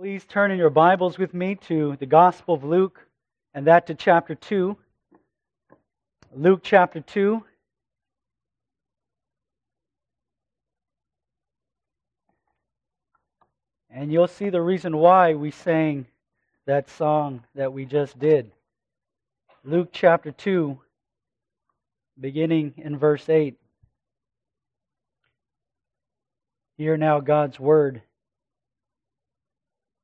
Please turn in your Bibles with me to the Gospel of Luke and that to chapter 2. Luke chapter 2. And you'll see the reason why we sang that song that we just did. Luke chapter 2, beginning in verse 8. Hear now God's word.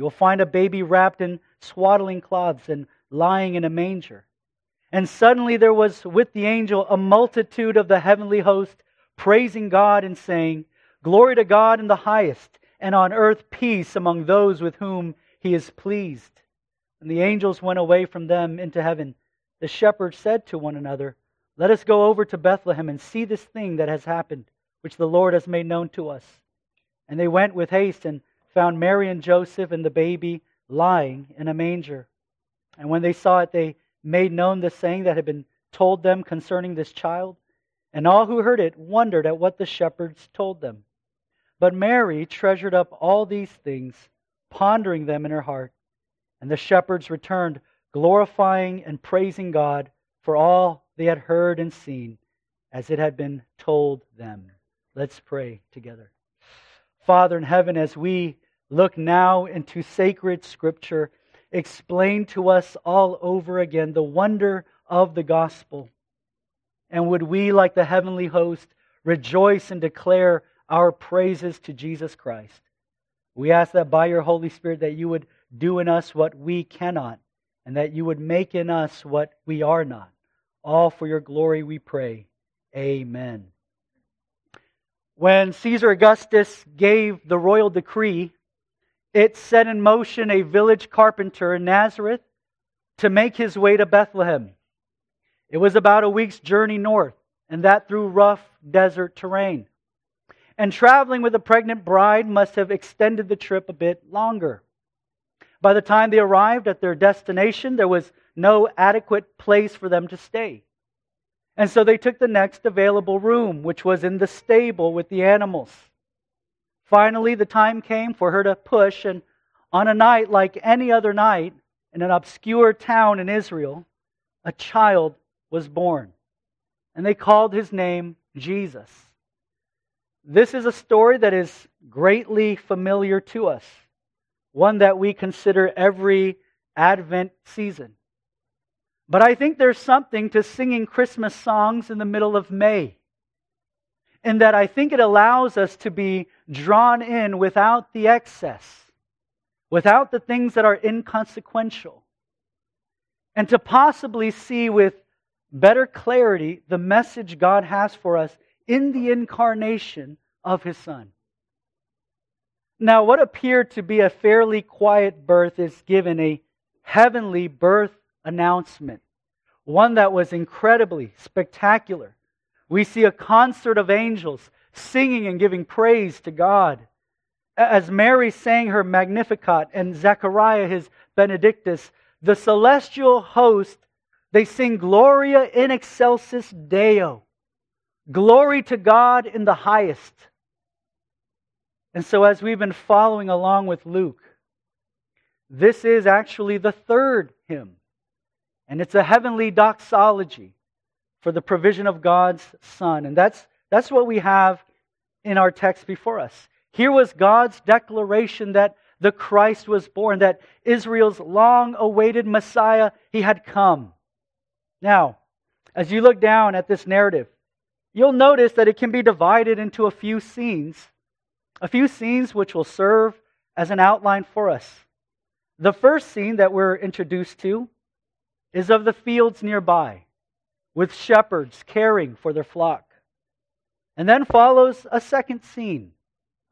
You will find a baby wrapped in swaddling cloths and lying in a manger. And suddenly there was with the angel a multitude of the heavenly host praising God and saying, Glory to God in the highest, and on earth peace among those with whom he is pleased. And the angels went away from them into heaven. The shepherds said to one another, Let us go over to Bethlehem and see this thing that has happened, which the Lord has made known to us. And they went with haste and found Mary and Joseph and the baby lying in a manger. And when they saw it, they made known the saying that had been told them concerning this child. And all who heard it wondered at what the shepherds told them. But Mary treasured up all these things, pondering them in her heart. And the shepherds returned, glorifying and praising God for all they had heard and seen, as it had been told them. Let's pray together. Father in heaven, as we look now into sacred scripture, explain to us all over again the wonder of the gospel. And would we, like the heavenly host, rejoice and declare our praises to Jesus Christ? We ask that by your Holy Spirit that you would do in us what we cannot, and that you would make in us what we are not. All for your glory we pray. Amen. When Caesar Augustus gave the royal decree, it set in motion a village carpenter in Nazareth to make his way to Bethlehem. It was about a week's journey north, and that through rough desert terrain. And traveling with a pregnant bride must have extended the trip a bit longer. By the time they arrived at their destination, there was no adequate place for them to stay. And so they took the next available room, which was in the stable with the animals. Finally, the time came for her to push, and on a night like any other night in an obscure town in Israel, a child was born. And they called his name Jesus. This is a story that is greatly familiar to us, one that we consider every Advent season. But I think there's something to singing Christmas songs in the middle of May. In that I think it allows us to be drawn in without the excess, without the things that are inconsequential, and to possibly see with better clarity the message God has for us in the incarnation of His Son. Now, what appeared to be a fairly quiet birth is given a heavenly birth announcement, one that was incredibly spectacular. We see a concert of angels singing and giving praise to God. As Mary sang her Magnificat and Zechariah his Benedictus, the celestial host, they sing Gloria in excelsis Deo. Glory to God in the highest. And so, as we've been following along with Luke, this is actually the third hymn and it's a heavenly doxology for the provision of God's Son. And that's, that's what we have in our text before us. Here was God's declaration that the Christ was born, that Israel's long awaited Messiah, he had come. Now, as you look down at this narrative, you'll notice that it can be divided into a few scenes, a few scenes which will serve as an outline for us. The first scene that we're introduced to is of the fields nearby, with shepherds caring for their flock. And then follows a second scene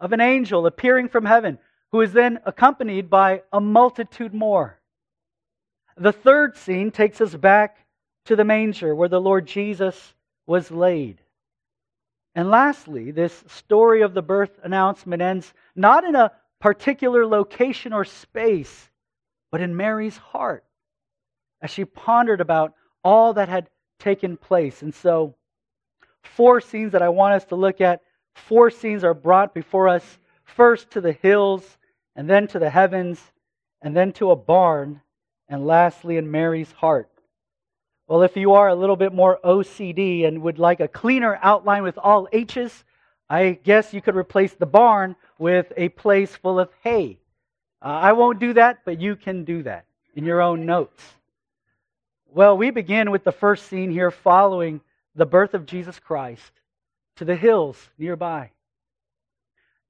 of an angel appearing from heaven, who is then accompanied by a multitude more. The third scene takes us back to the manger where the Lord Jesus was laid. And lastly, this story of the birth announcement ends not in a particular location or space, but in Mary's heart as she pondered about all that had taken place. And so, four scenes that I want us to look at, four scenes are brought before us first to the hills, and then to the heavens, and then to a barn, and lastly in Mary's heart. Well, if you are a little bit more OCD and would like a cleaner outline with all H's, I guess you could replace the barn with a place full of hay. Uh, I won't do that, but you can do that in your own notes. Well, we begin with the first scene here following the birth of Jesus Christ to the hills nearby.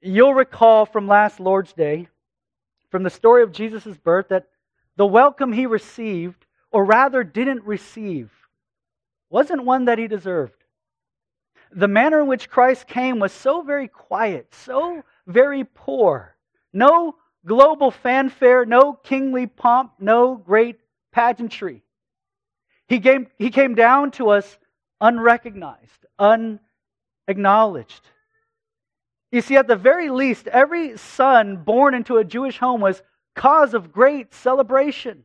You'll recall from last Lord's Day, from the story of Jesus' birth, that the welcome he received or rather didn't receive, wasn't one that he deserved. The manner in which Christ came was so very quiet, so very poor. No global fanfare, no kingly pomp, no great pageantry. He came, he came down to us unrecognized, unacknowledged. You see, at the very least, every son born into a Jewish home was cause of great celebration.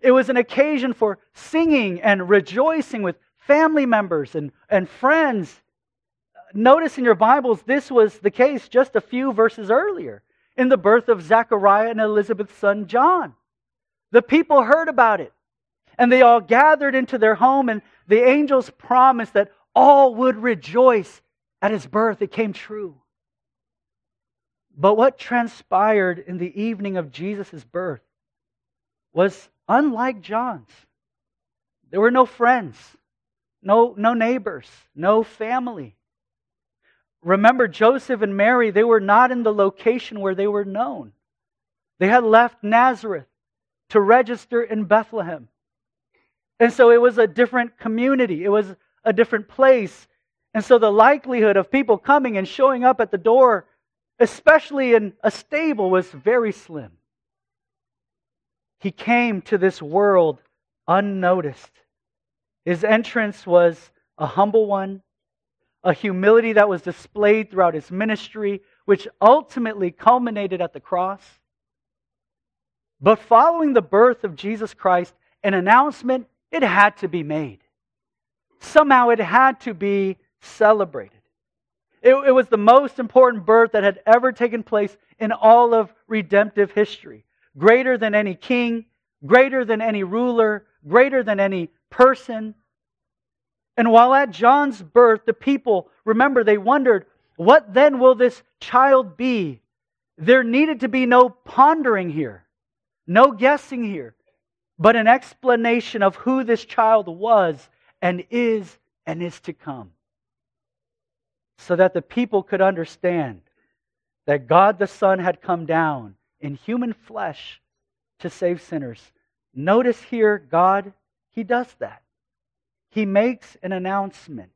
It was an occasion for singing and rejoicing with family members and, and friends. Notice in your Bibles, this was the case just a few verses earlier in the birth of Zechariah and Elizabeth's son John. The people heard about it, and they all gathered into their home, and the angels promised that all would rejoice at his birth. It came true. But what transpired in the evening of Jesus' birth was unlike John's. There were no friends, no, no neighbors, no family. Remember, Joseph and Mary, they were not in the location where they were known. They had left Nazareth to register in Bethlehem. And so it was a different community, it was a different place. And so the likelihood of people coming and showing up at the door, especially in a stable, was very slim. He came to this world unnoticed. His entrance was a humble one, a humility that was displayed throughout his ministry, which ultimately culminated at the cross. But following the birth of Jesus Christ, an announcement, it had to be made. Somehow it had to be celebrated. It, it, was the most important birth that had ever taken place in all of redemptive history greater than any king, greater than any ruler, greater than any person. And while at John's birth, the people, remember, they wondered, what then will this child be? There needed to be no pondering here, no guessing here, but an explanation of who this child was and is and is to come. So that the people could understand that God the Son had come down in human flesh to save sinners. Notice here, God, He does that. He makes an announcement.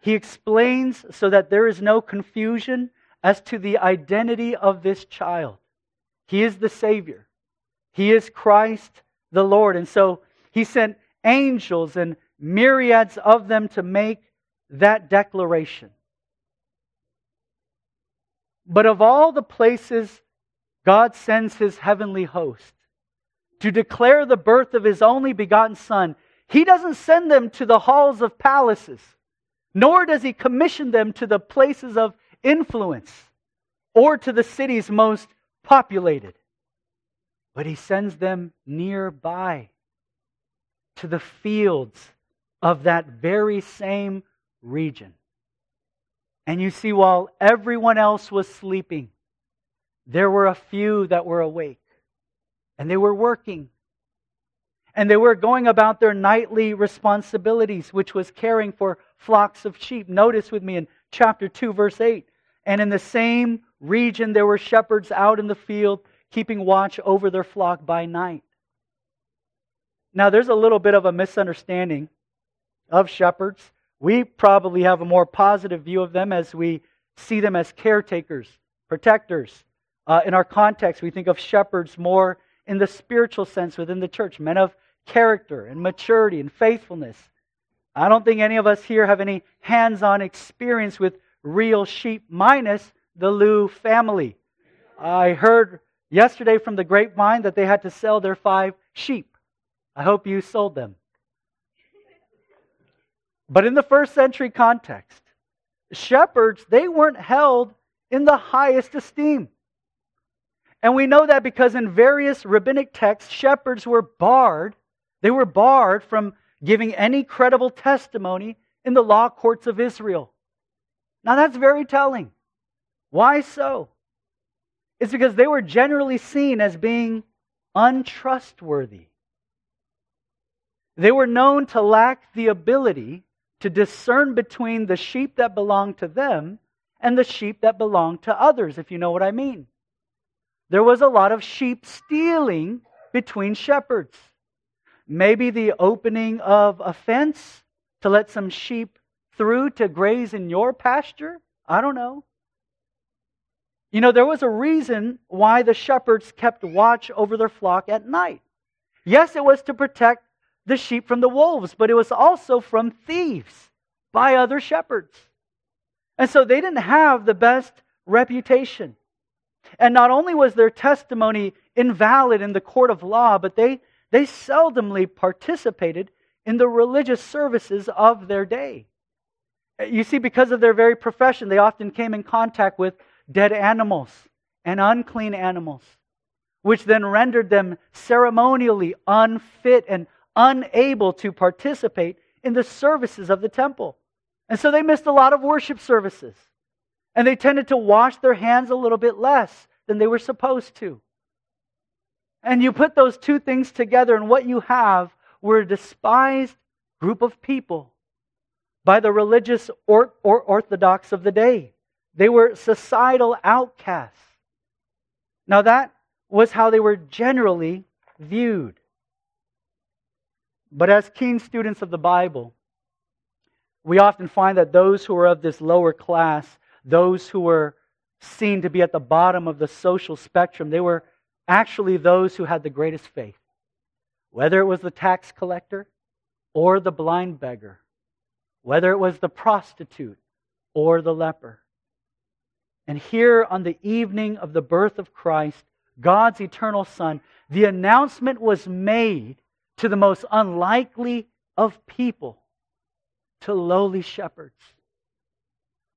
He explains so that there is no confusion as to the identity of this child. He is the Savior, He is Christ the Lord. And so He sent angels and myriads of them to make that declaration. But of all the places God sends his heavenly host to declare the birth of his only begotten Son. He doesn't send them to the halls of palaces, nor does he commission them to the places of influence or to the cities most populated. But he sends them nearby to the fields of that very same region. And you see, while everyone else was sleeping, there were a few that were awake, and they were working. And they were going about their nightly responsibilities, which was caring for flocks of sheep. Notice with me in chapter 2, verse 8. And in the same region, there were shepherds out in the field, keeping watch over their flock by night. Now, there's a little bit of a misunderstanding of shepherds. We probably have a more positive view of them as we see them as caretakers, protectors, uh, in our context, we think of shepherds more in the spiritual sense within the church, men of character and maturity and faithfulness. I don't think any of us here have any hands on experience with real sheep, minus the Lou family. I heard yesterday from the grapevine that they had to sell their five sheep. I hope you sold them. But in the first century context, shepherds, they weren't held in the highest esteem. And we know that because in various rabbinic texts, shepherds were barred. They were barred from giving any credible testimony in the law courts of Israel. Now that's very telling. Why so? It's because they were generally seen as being untrustworthy. They were known to lack the ability to discern between the sheep that belonged to them and the sheep that belonged to others, if you know what I mean. There was a lot of sheep stealing between shepherds. Maybe the opening of a fence to let some sheep through to graze in your pasture? I don't know. You know, there was a reason why the shepherds kept watch over their flock at night. Yes, it was to protect the sheep from the wolves, but it was also from thieves by other shepherds. And so they didn't have the best reputation. And not only was their testimony invalid in the court of law, but they, they seldomly participated in the religious services of their day. You see, because of their very profession, they often came in contact with dead animals and unclean animals, which then rendered them ceremonially unfit and unable to participate in the services of the temple. And so they missed a lot of worship services. And they tended to wash their hands a little bit less than they were supposed to. And you put those two things together, and what you have were a despised group of people by the religious or, or orthodox of the day. They were societal outcasts. Now, that was how they were generally viewed. But as keen students of the Bible, we often find that those who are of this lower class, those who were seen to be at the bottom of the social spectrum, they were actually those who had the greatest faith. Whether it was the tax collector or the blind beggar, whether it was the prostitute or the leper. And here on the evening of the birth of Christ, God's eternal Son, the announcement was made to the most unlikely of people, to lowly shepherds.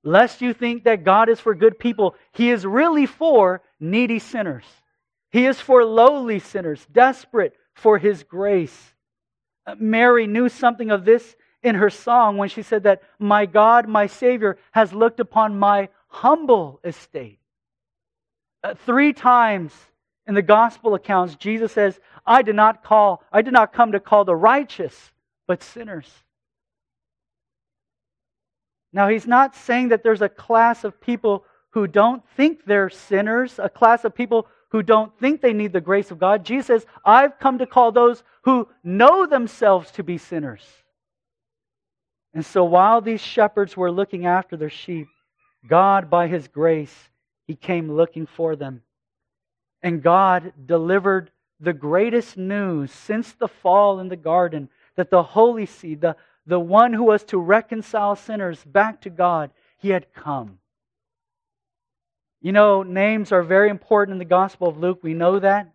Lest you think that God is for good people, He is really for needy sinners. He is for lowly sinners, desperate for His grace. Uh, Mary knew something of this in her song when she said that, My God, my Savior, has looked upon my humble estate. Uh, three times in the gospel accounts, Jesus says, I did not call, I did not come to call the righteous, but sinners. Now, he's not saying that there's a class of people who don't think they're sinners, a class of people who don't think they need the grace of God. Jesus says, I've come to call those who know themselves to be sinners. And so while these shepherds were looking after their sheep, God, by His grace, He came looking for them. And God delivered the greatest news since the fall in the garden that the Holy Seed, the, the one who was to reconcile sinners back to God, He had come. You know, names are very important in the Gospel of Luke. We know that.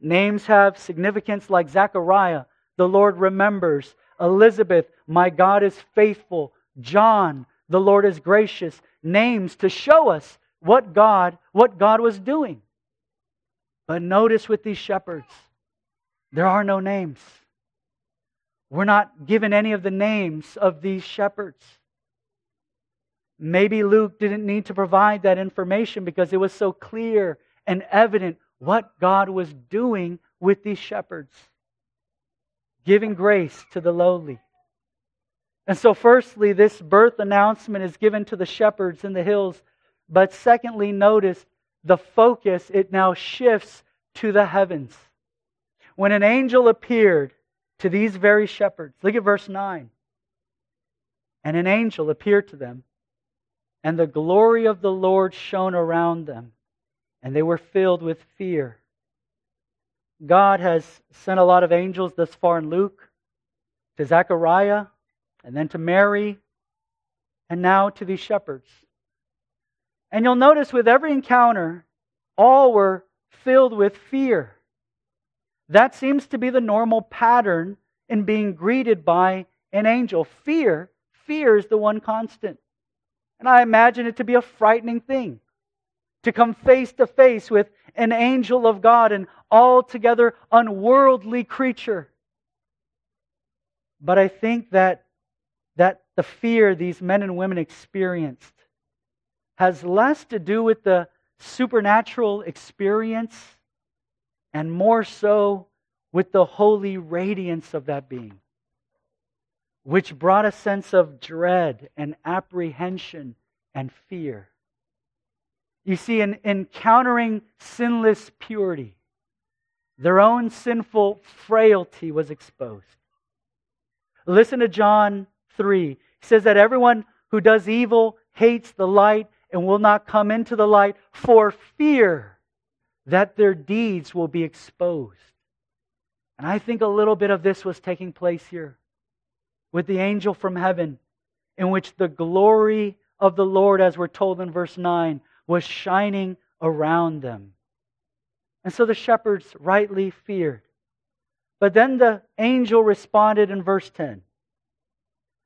Names have significance like Zechariah, the Lord remembers. Elizabeth, my God is faithful. John, the Lord is gracious names to show us what God, what God was doing. But notice with these shepherds, there are no names. We're not given any of the names of these shepherds. Maybe Luke didn't need to provide that information because it was so clear and evident what God was doing with these shepherds, giving grace to the lowly. And so, firstly, this birth announcement is given to the shepherds in the hills. But secondly, notice the focus, it now shifts to the heavens. When an angel appeared to these very shepherds, look at verse 9. And an angel appeared to them, and the glory of the Lord shone around them, and they were filled with fear. God has sent a lot of angels thus far in Luke to Zechariah, and then to Mary, and now to these shepherds. And you'll notice with every encounter, all were filled with fear. That seems to be the normal pattern in being greeted by an angel. Fear, fear is the one constant. And I imagine it to be a frightening thing to come face to face with an angel of God, an altogether unworldly creature. But I think that, that the fear these men and women experienced has less to do with the supernatural experience and more so with the holy radiance of that being, which brought a sense of dread and apprehension and fear. You see, in encountering sinless purity, their own sinful frailty was exposed. Listen to John 3. He says that everyone who does evil hates the light and will not come into the light for fear that their deeds will be exposed. And I think a little bit of this was taking place here with the angel from heaven, in which the glory of the Lord, as we're told in verse 9, was shining around them. And so the shepherds rightly feared. But then the angel responded in verse 10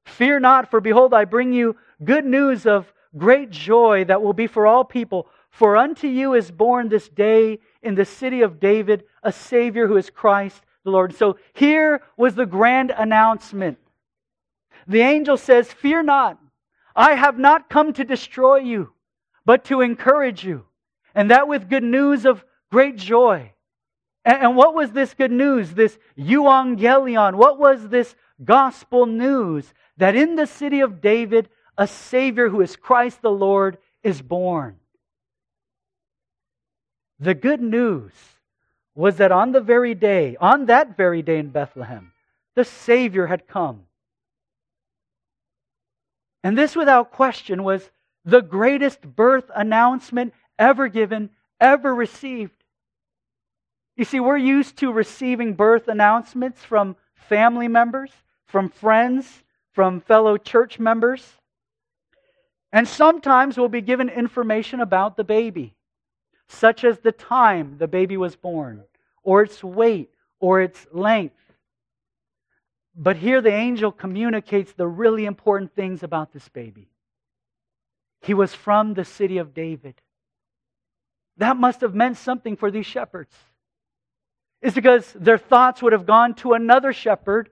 Fear not, for behold, I bring you good news of great joy that will be for all people. For unto you is born this day in the city of David a Savior who is Christ the Lord. So here was the grand announcement. The angel says, Fear not. I have not come to destroy you, but to encourage you. And that with good news of great joy. And what was this good news? This euangelion. What was this gospel news? That in the city of David, a Savior who is Christ the Lord is born. The good news was that on the very day, on that very day in Bethlehem, the Savior had come. And this, without question, was the greatest birth announcement ever given, ever received. You see, we're used to receiving birth announcements from family members, from friends, from fellow church members. And sometimes we'll be given information about the baby, such as the time the baby was born, or its weight, or its length. But here the angel communicates the really important things about this baby. He was from the city of David. That must have meant something for these shepherds. It's because their thoughts would have gone to another shepherd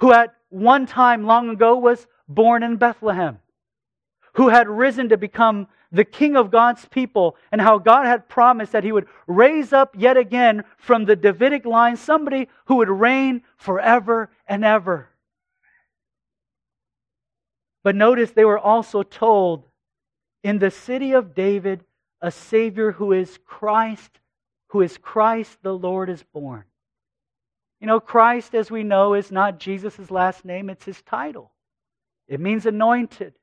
who at one time long ago was born in Bethlehem who had risen to become the king of God's people, and how God had promised that he would raise up yet again from the Davidic line somebody who would reign forever and ever. But notice they were also told in the city of David, a Savior who is Christ, who is Christ the Lord is born. You know, Christ, as we know, is not Jesus' last name, it's his title. It means anointed.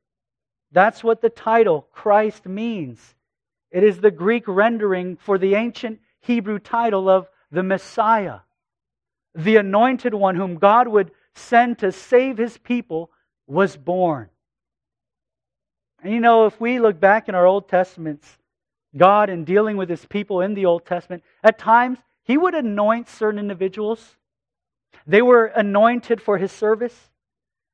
That's what the title Christ means. It is the Greek rendering for the ancient Hebrew title of the Messiah, the anointed one whom God would send to save his people, was born. And you know, if we look back in our Old Testaments, God, in dealing with his people in the Old Testament, at times he would anoint certain individuals. They were anointed for his service.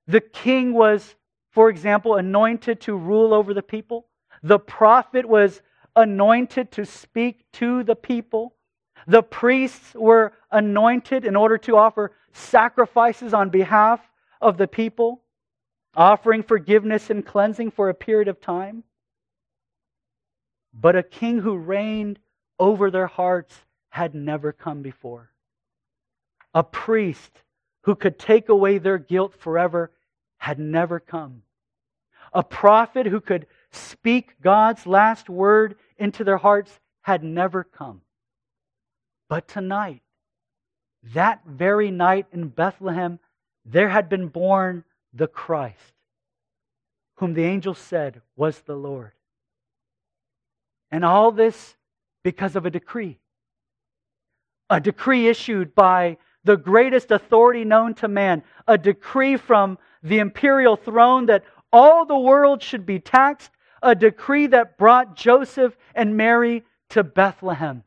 The king was for example, anointed to rule over the people. The prophet was anointed to speak to the people. The priests were anointed in order to offer sacrifices on behalf of the people, offering forgiveness and cleansing for a period of time. But a king who reigned over their hearts had never come before. A priest who could take away their guilt forever had never come a prophet who could speak God's last word into their hearts had never come. But tonight, that very night in Bethlehem, there had been born the Christ, whom the angel said was the Lord. And all this because of a decree. a decree issued by the greatest authority known to man, a decree from the imperial throne that all the world should be taxed, a decree that brought Joseph and Mary to Bethlehem.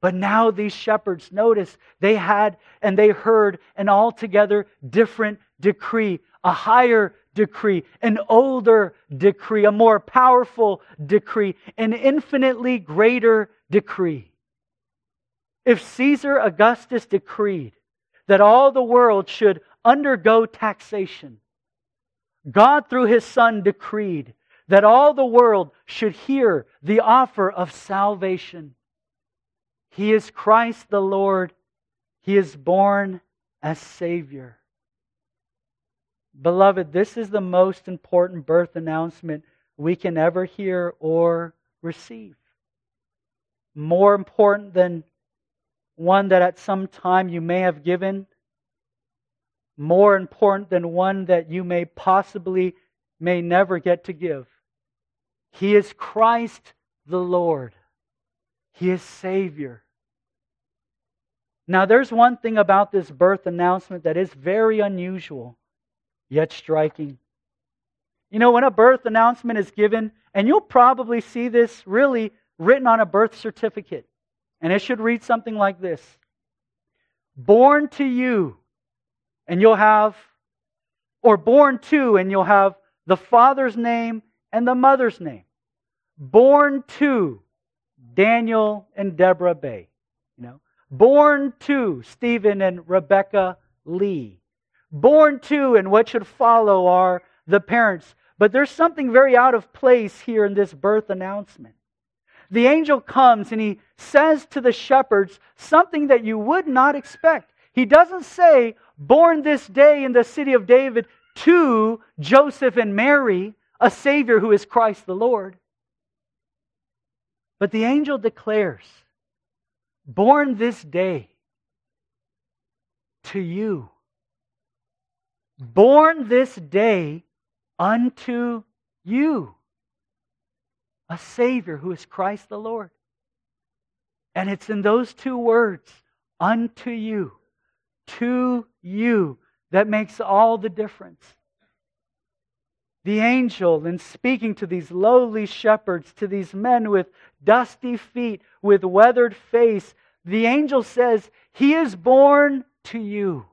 But now these shepherds, notice, they had and they heard an altogether different decree, a higher decree, an older decree, a more powerful decree, an infinitely greater decree. If Caesar Augustus decreed that all the world should undergo taxation, God, through his Son, decreed that all the world should hear the offer of salvation. He is Christ the Lord. He is born as Savior. Beloved, this is the most important birth announcement we can ever hear or receive. More important than one that at some time you may have given, more important than one that you may possibly may never get to give. He is Christ the Lord. He is Savior. Now, there's one thing about this birth announcement that is very unusual, yet striking. You know, when a birth announcement is given, and you'll probably see this really written on a birth certificate, and it should read something like this Born to you, and you'll have, or born to, and you'll have the father's name and the mother's name. Born to Daniel and Deborah Bay. You know, Born to Stephen and Rebecca Lee. Born to, and what should follow are the parents. But there's something very out of place here in this birth announcement. The angel comes and he says to the shepherds something that you would not expect. He doesn't say, born this day in the city of David to Joseph and Mary, a Savior who is Christ the Lord. But the angel declares, born this day to you. Born this day unto you. A Savior who is Christ the Lord. And it's in those two words, unto you, to you, that makes all the difference. The angel, in speaking to these lowly shepherds, to these men with dusty feet, with weathered face, the angel says, He is born to you.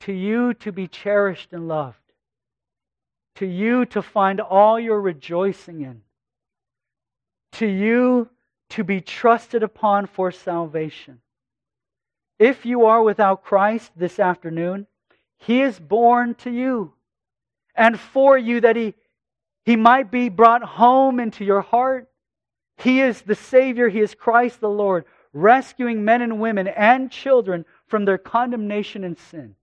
To you to be cherished and loved. To you to find all your rejoicing in. To you to be trusted upon for salvation. If you are without Christ this afternoon, He is born to you and for you that He, he might be brought home into your heart he is the Savior. He is Christ the Lord, rescuing men and women and children from their condemnation and sin,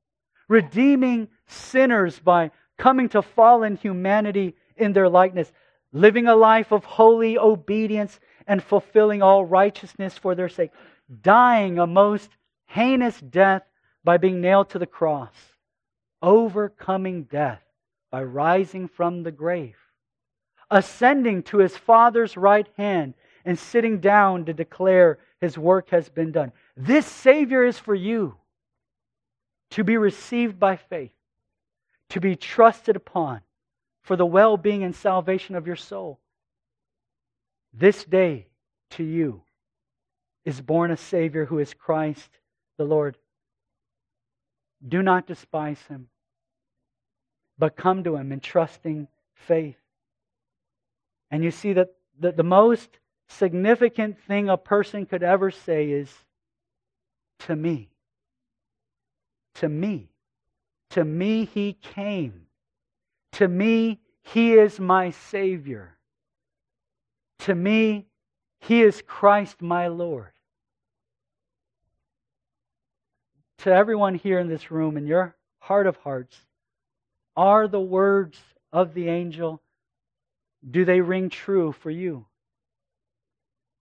redeeming sinners by coming to fallen humanity in their likeness, living a life of holy obedience and fulfilling all righteousness for their sake, dying a most heinous death by being nailed to the cross, overcoming death by rising from the grave ascending to his Father's right hand and sitting down to declare his work has been done. This Savior is for you to be received by faith, to be trusted upon for the well being and salvation of your soul. This day to you is born a Savior who is Christ the Lord. Do not despise him, but come to him in trusting faith. And you see that the, the most significant thing a person could ever say is, to me. To me. To me, he came. To me, he is my Savior. To me, he is Christ my Lord. To everyone here in this room, in your heart of hearts, are the words of the angel do they ring true for you?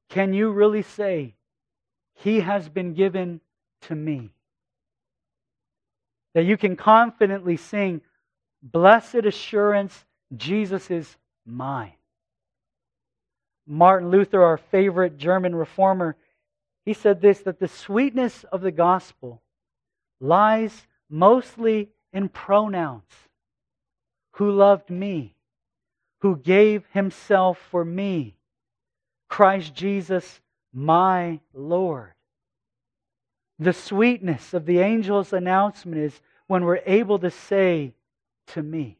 Can you really say, He has been given to me? That you can confidently sing, Blessed assurance, Jesus is mine. Martin Luther, our favorite German reformer, he said this that the sweetness of the gospel lies mostly in pronouns. Who loved me? Who gave himself for me? Christ Jesus, my Lord. The sweetness of the angel's announcement is when we're able to say, to me.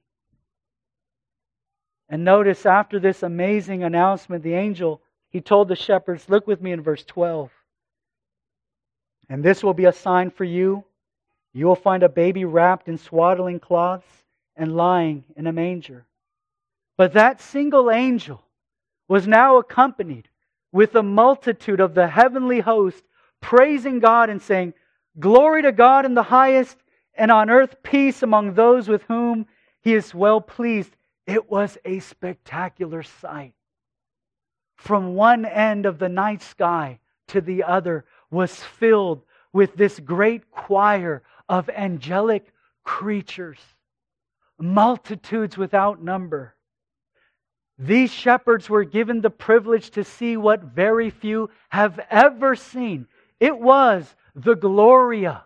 And notice after this amazing announcement, the angel, he told the shepherds, look with me in verse 12. And this will be a sign for you. You will find a baby wrapped in swaddling cloths and lying in a manger. But that single angel was now accompanied with a multitude of the heavenly host praising God and saying, Glory to God in the highest, and on earth peace among those with whom he is well pleased. It was a spectacular sight. From one end of the night sky to the other was filled with this great choir of angelic creatures, multitudes without number. These shepherds were given the privilege to see what very few have ever seen. It was the Gloria.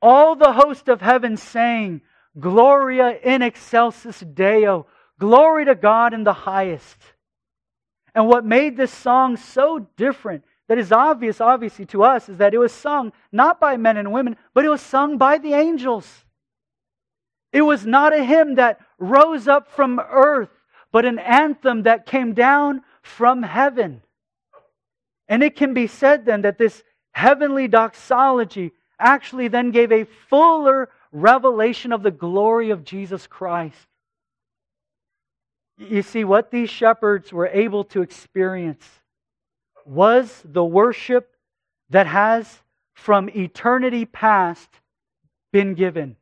All the host of heaven sang, Gloria in excelsis Deo, glory to God in the highest. And what made this song so different, that is obvious, obviously, to us, is that it was sung not by men and women, but it was sung by the angels. It was not a hymn that rose up from earth but an anthem that came down from heaven. And it can be said then that this heavenly doxology actually then gave a fuller revelation of the glory of Jesus Christ. You see, what these shepherds were able to experience was the worship that has from eternity past been given.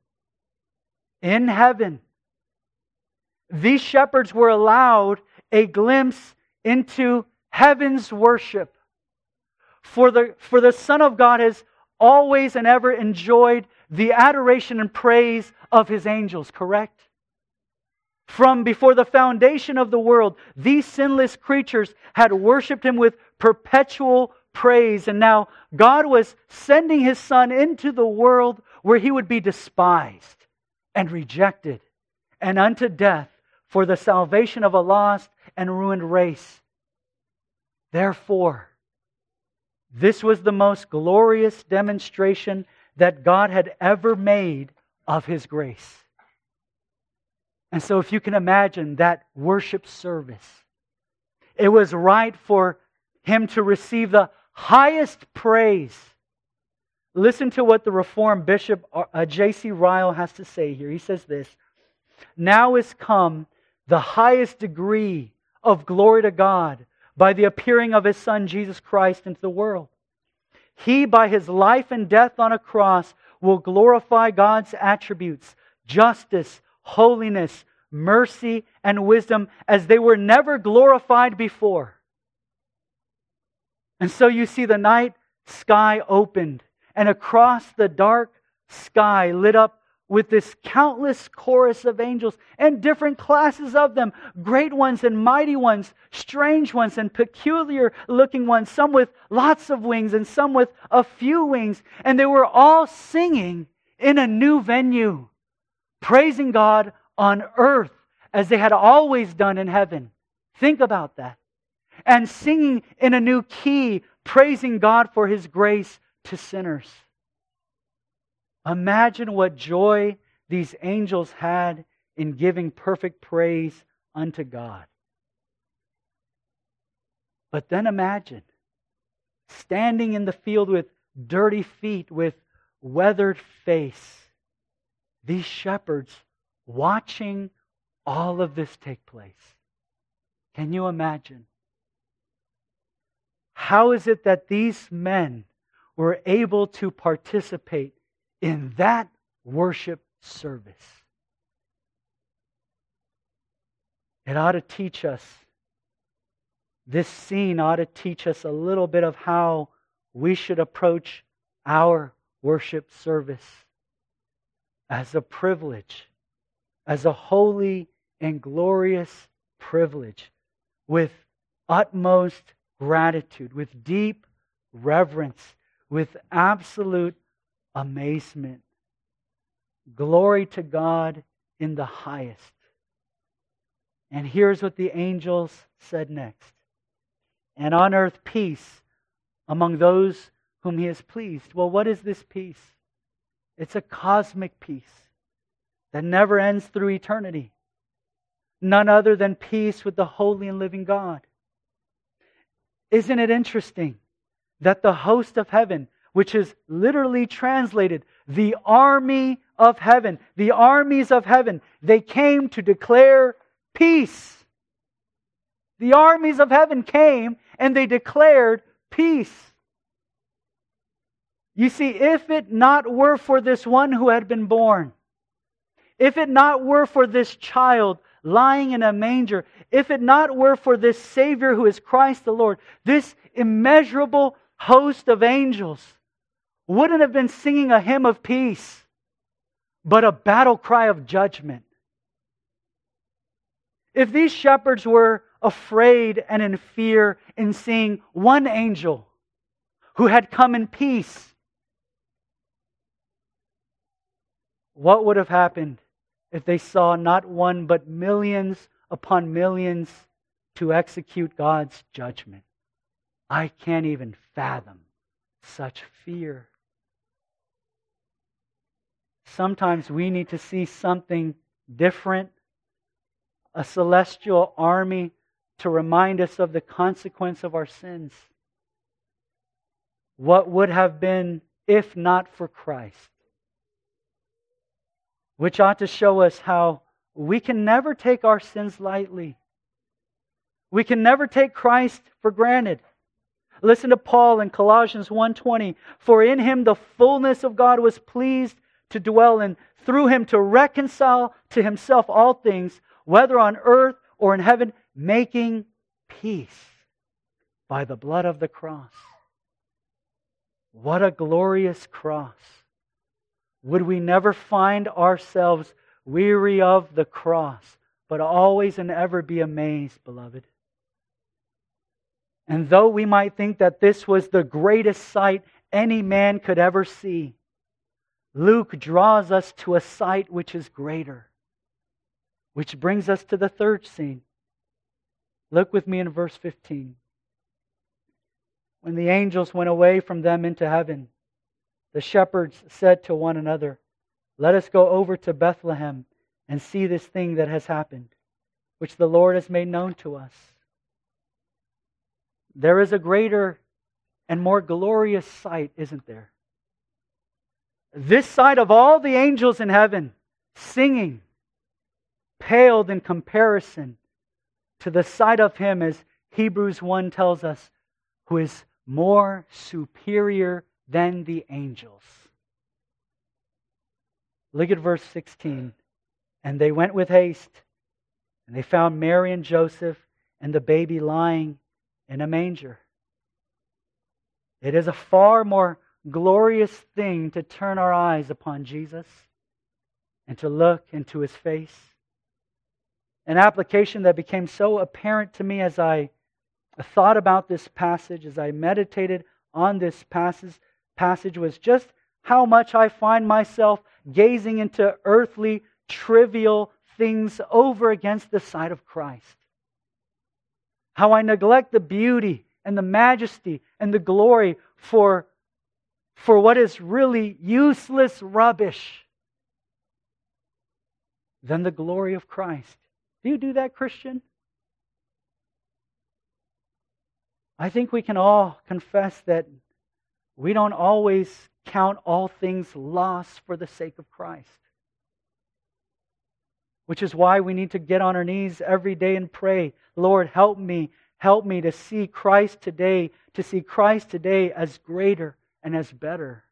In heaven, these shepherds were allowed a glimpse into heaven's worship. For the, for the Son of God has always and ever enjoyed the adoration and praise of his angels, correct? From before the foundation of the world, these sinless creatures had worshiped him with perpetual praise. And now God was sending his Son into the world where he would be despised and rejected and unto death for the salvation of a lost and ruined race. Therefore, this was the most glorious demonstration that God had ever made of His grace. And so, if you can imagine that worship service, it was right for Him to receive the highest praise. Listen to what the Reformed Bishop uh, J.C. Ryle has to say here. He says this Now is come the highest degree of glory to God by the appearing of his Son, Jesus Christ, into the world. He, by his life and death on a cross, will glorify God's attributes justice, holiness, mercy, and wisdom as they were never glorified before. And so you see the night sky opened, and across the dark sky lit up with this countless chorus of angels and different classes of them great ones and mighty ones, strange ones and peculiar looking ones, some with lots of wings and some with a few wings. And they were all singing in a new venue, praising God on earth as they had always done in heaven. Think about that. And singing in a new key, praising God for his grace to sinners. Imagine what joy these angels had in giving perfect praise unto God. But then imagine standing in the field with dirty feet, with weathered face, these shepherds watching all of this take place. Can you imagine? How is it that these men were able to participate in that worship service. It ought to teach us, this scene ought to teach us a little bit of how we should approach our worship service as a privilege, as a holy and glorious privilege, with utmost gratitude, with deep reverence, with absolute amazement. Glory to God in the highest. And here's what the angels said next. And on earth, peace among those whom he has pleased. Well, what is this peace? It's a cosmic peace that never ends through eternity. None other than peace with the holy and living God. Isn't it interesting that the host of heaven, which is literally translated the army of heaven, the armies of heaven, they came to declare peace. The armies of heaven came and they declared peace. You see, if it not were for this one who had been born, if it not were for this child lying in a manger, if it not were for this Savior who is Christ the Lord, this immeasurable host of angels wouldn't have been singing a hymn of peace, but a battle cry of judgment. If these shepherds were afraid and in fear in seeing one angel who had come in peace, what would have happened if they saw not one but millions upon millions to execute God's judgment? I can't even fathom such fear. Sometimes we need to see something different, a celestial army to remind us of the consequence of our sins. What would have been if not for Christ? which ought to show us how we can never take our sins lightly. We can never take Christ for granted. Listen to Paul in Colossians 1:20, for in him the fullness of God was pleased to dwell in, through him to reconcile to himself all things, whether on earth or in heaven, making peace by the blood of the cross. What a glorious cross. Would we never find ourselves weary of the cross, but always and ever be amazed, beloved? And though we might think that this was the greatest sight any man could ever see, Luke draws us to a sight which is greater. Which brings us to the third scene. Look with me in verse 15. When the angels went away from them into heaven, the shepherds said to one another, Let us go over to Bethlehem and see this thing that has happened, which the Lord has made known to us. There is a greater and more glorious sight, isn't there? This sight of all the angels in heaven singing paled in comparison to the sight of him, as Hebrews 1 tells us, who is more superior than the angels. Look at verse 16. And they went with haste, and they found Mary and Joseph and the baby lying in a manger. It is a far more glorious thing to turn our eyes upon Jesus and to look into his face. An application that became so apparent to me as I thought about this passage, as I meditated on this passage, passage was just how much I find myself gazing into earthly, trivial things over against the sight of Christ. How I neglect the beauty and the majesty and the glory for, for what is really useless rubbish than the glory of Christ. Do you do that, Christian? I think we can all confess that we don't always count all things lost for the sake of Christ. Which is why we need to get on our knees every day and pray, Lord, help me, help me to see Christ today, to see Christ today as greater and as better.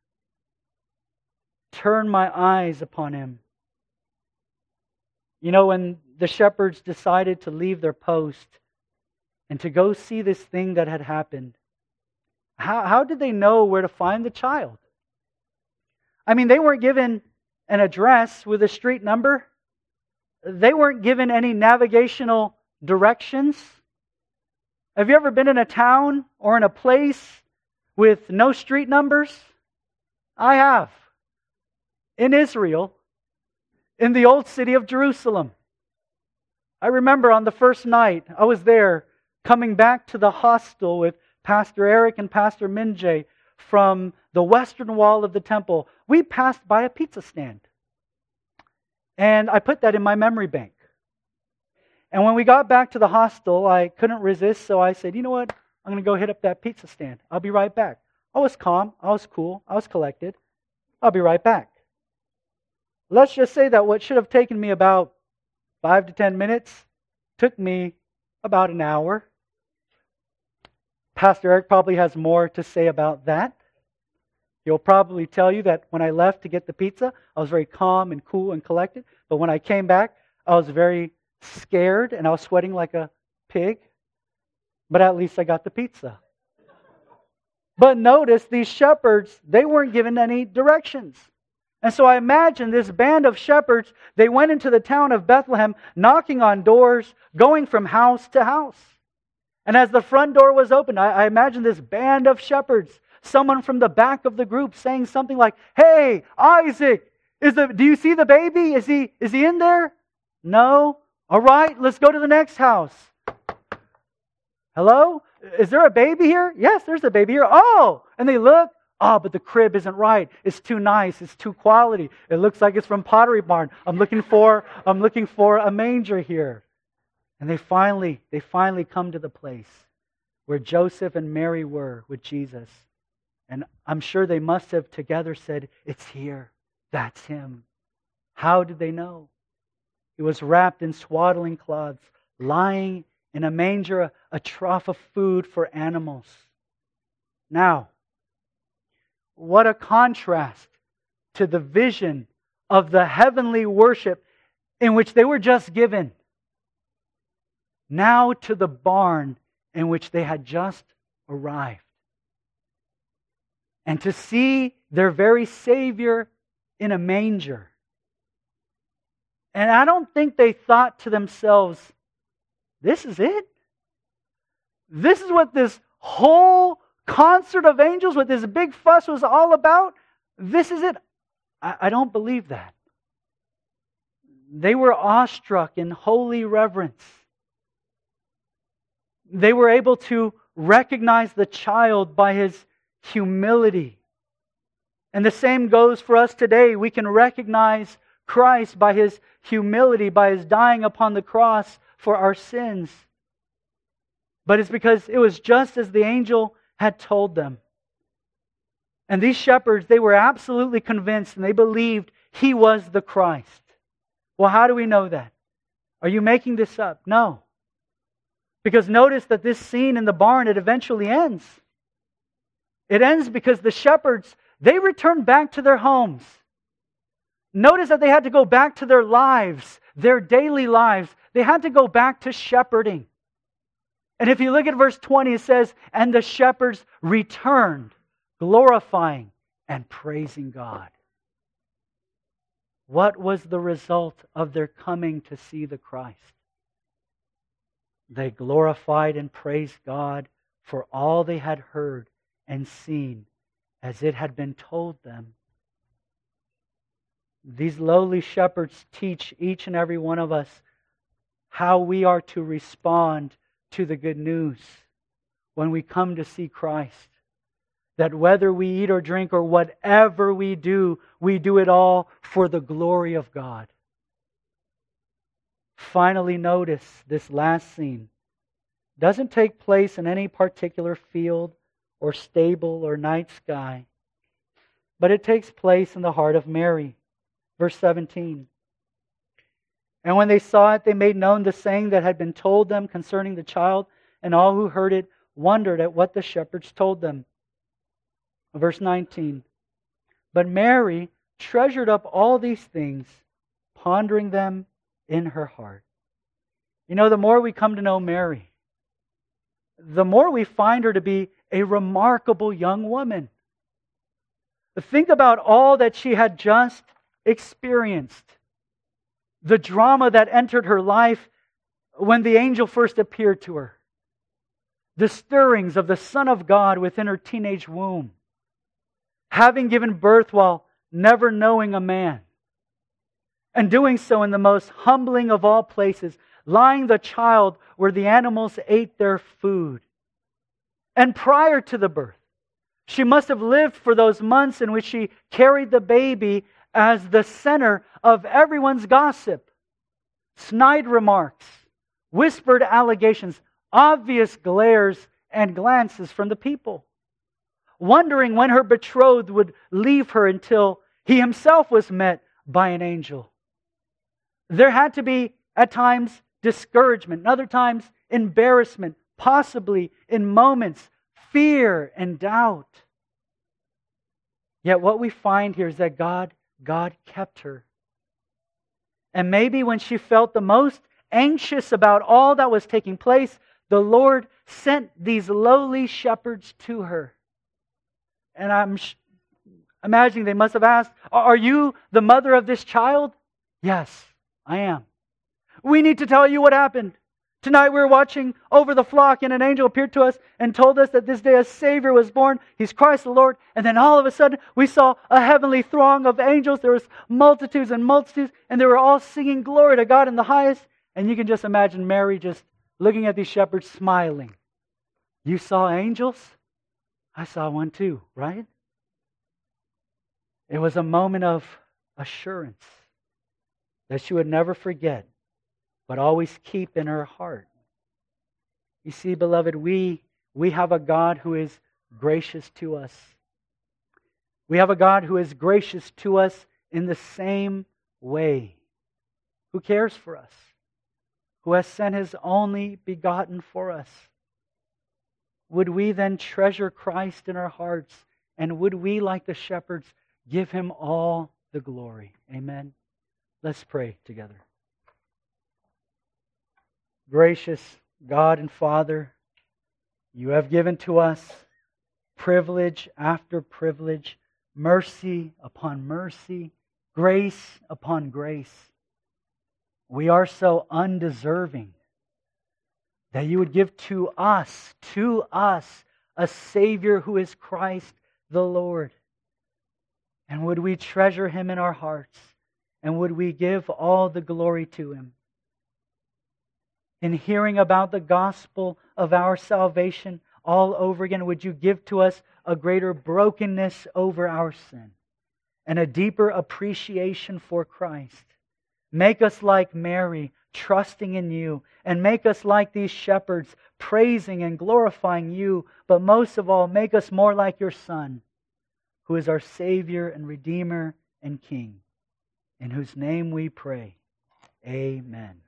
Turn my eyes upon him. You know, when the shepherds decided to leave their post and to go see this thing that had happened, how, how did they know where to find the child? I mean, they weren't given an address with a street number, they weren't given any navigational directions. Have you ever been in a town or in a place with no street numbers? I have. In Israel, in the old city of Jerusalem. I remember on the first night I was there coming back to the hostel with Pastor Eric and Pastor Minjay from the western wall of the temple. We passed by a pizza stand. And I put that in my memory bank. And when we got back to the hostel, I couldn't resist, so I said, you know what? I'm going to go hit up that pizza stand. I'll be right back. I was calm. I was cool. I was collected. I'll be right back. Let's just say that what should have taken me about five to ten minutes took me about an hour. Pastor Eric probably has more to say about that. He'll probably tell you that when I left to get the pizza, I was very calm and cool and collected. But when I came back, I was very scared and I was sweating like a pig. But at least I got the pizza. But notice these shepherds, they weren't given any directions. And so I imagine this band of shepherds, they went into the town of Bethlehem, knocking on doors, going from house to house. And as the front door was opened, I, I imagine this band of shepherds, someone from the back of the group saying something like, Hey, Isaac, is the, do you see the baby? Is he, is he in there? No. All right, let's go to the next house. Hello? Is there a baby here? Yes, there's a baby here. Oh! And they look. Oh, but the crib isn't right. It's too nice. It's too quality. It looks like it's from Pottery Barn. I'm looking for I'm looking for a manger here. And they finally they finally come to the place where Joseph and Mary were with Jesus. And I'm sure they must have together said, "It's here. That's him." How did they know? He was wrapped in swaddling cloths, lying in a manger, a, a trough of food for animals. Now, what a contrast to the vision of the heavenly worship in which they were just given. Now to the barn in which they had just arrived. And to see their very Savior in a manger. And I don't think they thought to themselves, this is it? This is what this whole concert of angels with this big fuss was all about? This is it? I, I don't believe that. They were awestruck in holy reverence. They were able to recognize the child by his humility. And the same goes for us today. We can recognize Christ by his humility, by his dying upon the cross for our sins. But it's because it was just as the angel had told them. And these shepherds, they were absolutely convinced and they believed he was the Christ. Well, how do we know that? Are you making this up? No. Because notice that this scene in the barn, it eventually ends. It ends because the shepherds, they return back to their homes. Notice that they had to go back to their lives, their daily lives. They had to go back to shepherding. And if you look at verse 20, it says, And the shepherds returned, glorifying and praising God. What was the result of their coming to see the Christ? They glorified and praised God for all they had heard and seen as it had been told them. These lowly shepherds teach each and every one of us how we are to respond to the good news when we come to see Christ. That whether we eat or drink or whatever we do, we do it all for the glory of God. Finally, notice this last scene doesn't take place in any particular field or stable or night sky, but it takes place in the heart of Mary. Verse 17. And when they saw it, they made known the saying that had been told them concerning the child, and all who heard it wondered at what the shepherds told them. Verse 19. But Mary treasured up all these things, pondering them in her heart. You know, the more we come to know Mary, the more we find her to be a remarkable young woman. Think about all that she had just experienced the drama that entered her life when the angel first appeared to her. the stirrings of the Son of God within her teenage womb, having given birth while never knowing a man, and doing so in the most humbling of all places, lying the child where the animals ate their food. And prior to the birth, she must have lived for those months in which she carried the baby as the center of everyone's gossip. Snide remarks, whispered allegations, obvious glares and glances from the people. Wondering when her betrothed would leave her until he himself was met by an angel. There had to be, at times, discouragement, other times, embarrassment, possibly in moments, fear and doubt. Yet what we find here is that God, God kept her. And maybe when she felt the most anxious about all that was taking place, the Lord sent these lowly shepherds to her. And I'm sh- imagining they must have asked, Are you the mother of this child? Yes, I am. We need to tell you what happened. Tonight we were watching over the flock, and an angel appeared to us and told us that this day a Savior was born. He's Christ the Lord. And then all of a sudden, we saw a heavenly throng of angels. There was multitudes and multitudes, and they were all singing glory to God in the highest. And you can just imagine Mary just looking at these shepherds, smiling. You saw angels? I saw one too, right? It was a moment of assurance that she would never forget but always keep in her heart. You see, beloved, we, we have a God who is gracious to us. We have a God who is gracious to us in the same way, who cares for us, who has sent his only begotten for us. Would we then treasure Christ in our hearts, and would we, like the shepherds, give him all the glory? Amen. Let's pray together. Gracious God and Father, you have given to us privilege after privilege, mercy upon mercy, grace upon grace. We are so undeserving that you would give to us, to us, a Savior who is Christ the Lord. And would we treasure him in our hearts? And would we give all the glory to him? In hearing about the gospel of our salvation all over again? Would you give to us a greater brokenness over our sin and a deeper appreciation for Christ? Make us like Mary, trusting in you, and make us like these shepherds, praising and glorifying you, but most of all, make us more like your Son, who is our Savior and Redeemer and King, in whose name we pray. Amen.